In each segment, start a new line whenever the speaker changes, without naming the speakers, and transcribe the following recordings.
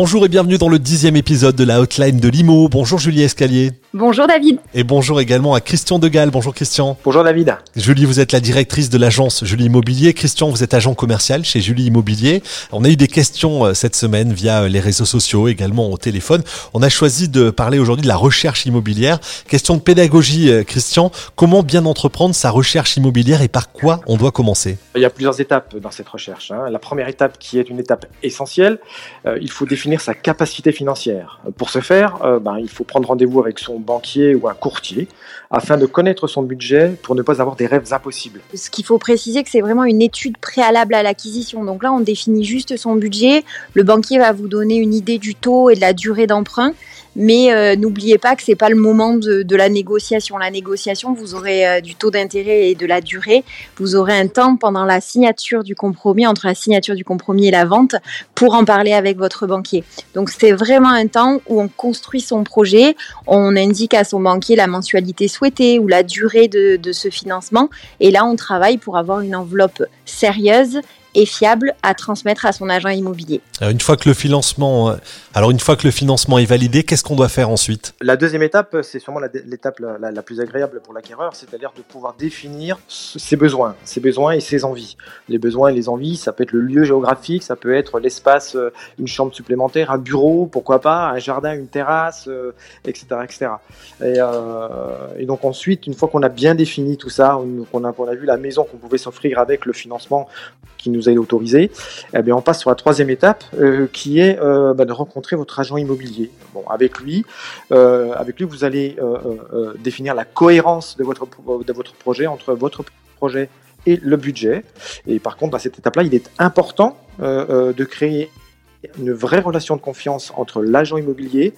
Bonjour et bienvenue dans le dixième épisode de la Hotline de Limo. Bonjour Julie Escalier.
Bonjour David.
Et bonjour également à Christian Degal. Bonjour Christian.
Bonjour David.
Julie, vous êtes la directrice de l'agence Julie Immobilier. Christian, vous êtes agent commercial chez Julie Immobilier. On a eu des questions euh, cette semaine via euh, les réseaux sociaux, également au téléphone. On a choisi de parler aujourd'hui de la recherche immobilière. Question de pédagogie, euh, Christian. Comment bien entreprendre sa recherche immobilière et par quoi on doit commencer?
Il y a plusieurs étapes dans cette recherche. hein. La première étape qui est une étape essentielle, il faut définir sa capacité financière. Pour ce faire, ben, il faut prendre rendez-vous avec son banquier ou un courtier afin de connaître son budget pour ne pas avoir des rêves impossibles.
Ce qu'il faut préciser que c'est vraiment une étude préalable à l'acquisition. Donc là, on définit juste son budget. Le banquier va vous donner une idée du taux et de la durée d'emprunt. Mais euh, n'oubliez pas que c'est pas le moment de, la négociation. La négociation, vous aurez euh, du taux d'intérêt et de la durée. Vous aurez un temps pendant la signature du compromis, entre la signature du compromis et la vente, pour en parler avec votre banquier. Donc c'est vraiment un temps où on construit son projet, on indique à son banquier la mensualité souhaitée ou la durée de, ce financement. Et là, on travaille pour avoir une enveloppe sérieuse et fiable à transmettre à son agent immobilier.
Alors une fois que le financement, alors une fois que le financement est validé, qu'est-ce qu'on doit faire ensuite?
La deuxième étape, c'est sûrement l'étape la, la, la, plus agréable pour l'acquéreur, c'est-à-dire de pouvoir définir ses besoins, ses besoins et ses envies. Les besoins et les envies, ça peut être le lieu géographique, ça peut être l'espace, une chambre supplémentaire, un bureau, pourquoi pas, un jardin, une terrasse, etc., etc. Et, euh, et donc ensuite, une fois qu'on a bien défini tout ça, qu'on a, qu'on a vu la maison qu'on pouvait s'offrir avec le financement nous a autorisé, eh bien, on passe sur la troisième étape euh, qui est euh, bah, de rencontrer votre agent immobilier. Bon, avec lui, euh, avec lui, vous allez définir la cohérence de votre, de votre projet entre votre projet et le budget. Et par contre, à cette étape-là, il est important de créer une vraie relation de confiance entre l'agent immobilier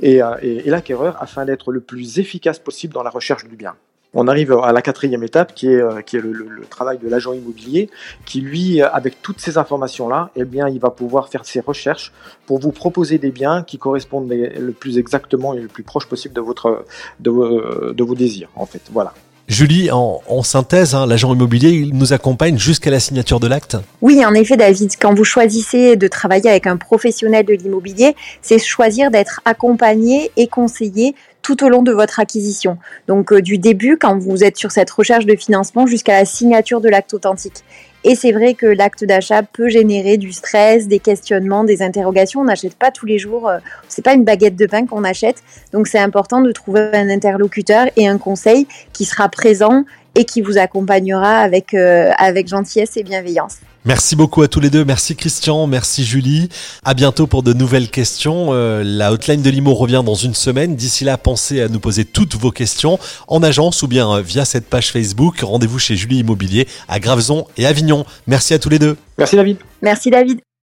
et, et l'acquéreur afin d'être le plus efficace possible dans la recherche du bien. On arrive à la quatrième étape qui est, qui est le, le, le travail de l'agent immobilier qui, lui, avec toutes ces informations-là, eh bien, il va pouvoir faire ses recherches pour vous proposer des biens qui correspondent le plus exactement et le plus proche possible de, votre, de, de vos désirs, en fait. Voilà.
Julie, en, en synthèse, hein, l'agent immobilier il nous accompagne jusqu'à la signature de l'acte
Oui, en effet, David. Quand vous choisissez de travailler avec un professionnel de l'immobilier, c'est choisir d'être accompagné et conseillé tout au long de votre acquisition. Donc euh, du début, quand vous êtes sur cette recherche de financement, jusqu'à la signature de l'acte authentique. Et c'est vrai que l'acte d'achat peut générer du stress, des questionnements, des interrogations. On n'achète pas tous les jours, euh, c'est pas une baguette de pain qu'on achète. Donc c'est important de trouver un interlocuteur et un conseil qui sera présent et qui vous accompagnera avec, euh, avec gentillesse et bienveillance.
Merci beaucoup à tous les deux. Merci Christian, merci Julie. À bientôt pour de nouvelles questions. Euh, la hotline de Limo revient dans une semaine. D'ici là, pensez à nous poser toutes vos questions en agence ou bien euh, via cette page Facebook. Rendez-vous chez Julie Immobilier à Graveson et Avignon. Merci à tous les deux.
Merci David.
Merci David.